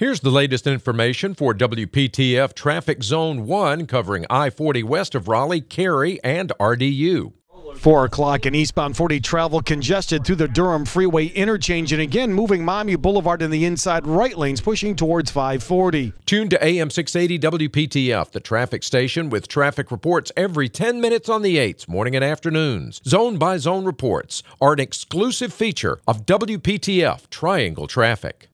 Here's the latest information for WPTF Traffic Zone 1 covering I 40 west of Raleigh, Cary, and RDU. 4 o'clock and eastbound 40 travel congested through the Durham Freeway interchange and again moving Miami Boulevard in the inside right lanes pushing towards 540. Tune to AM 680 WPTF, the traffic station with traffic reports every 10 minutes on the 8s, morning and afternoons. Zone by zone reports are an exclusive feature of WPTF Triangle Traffic.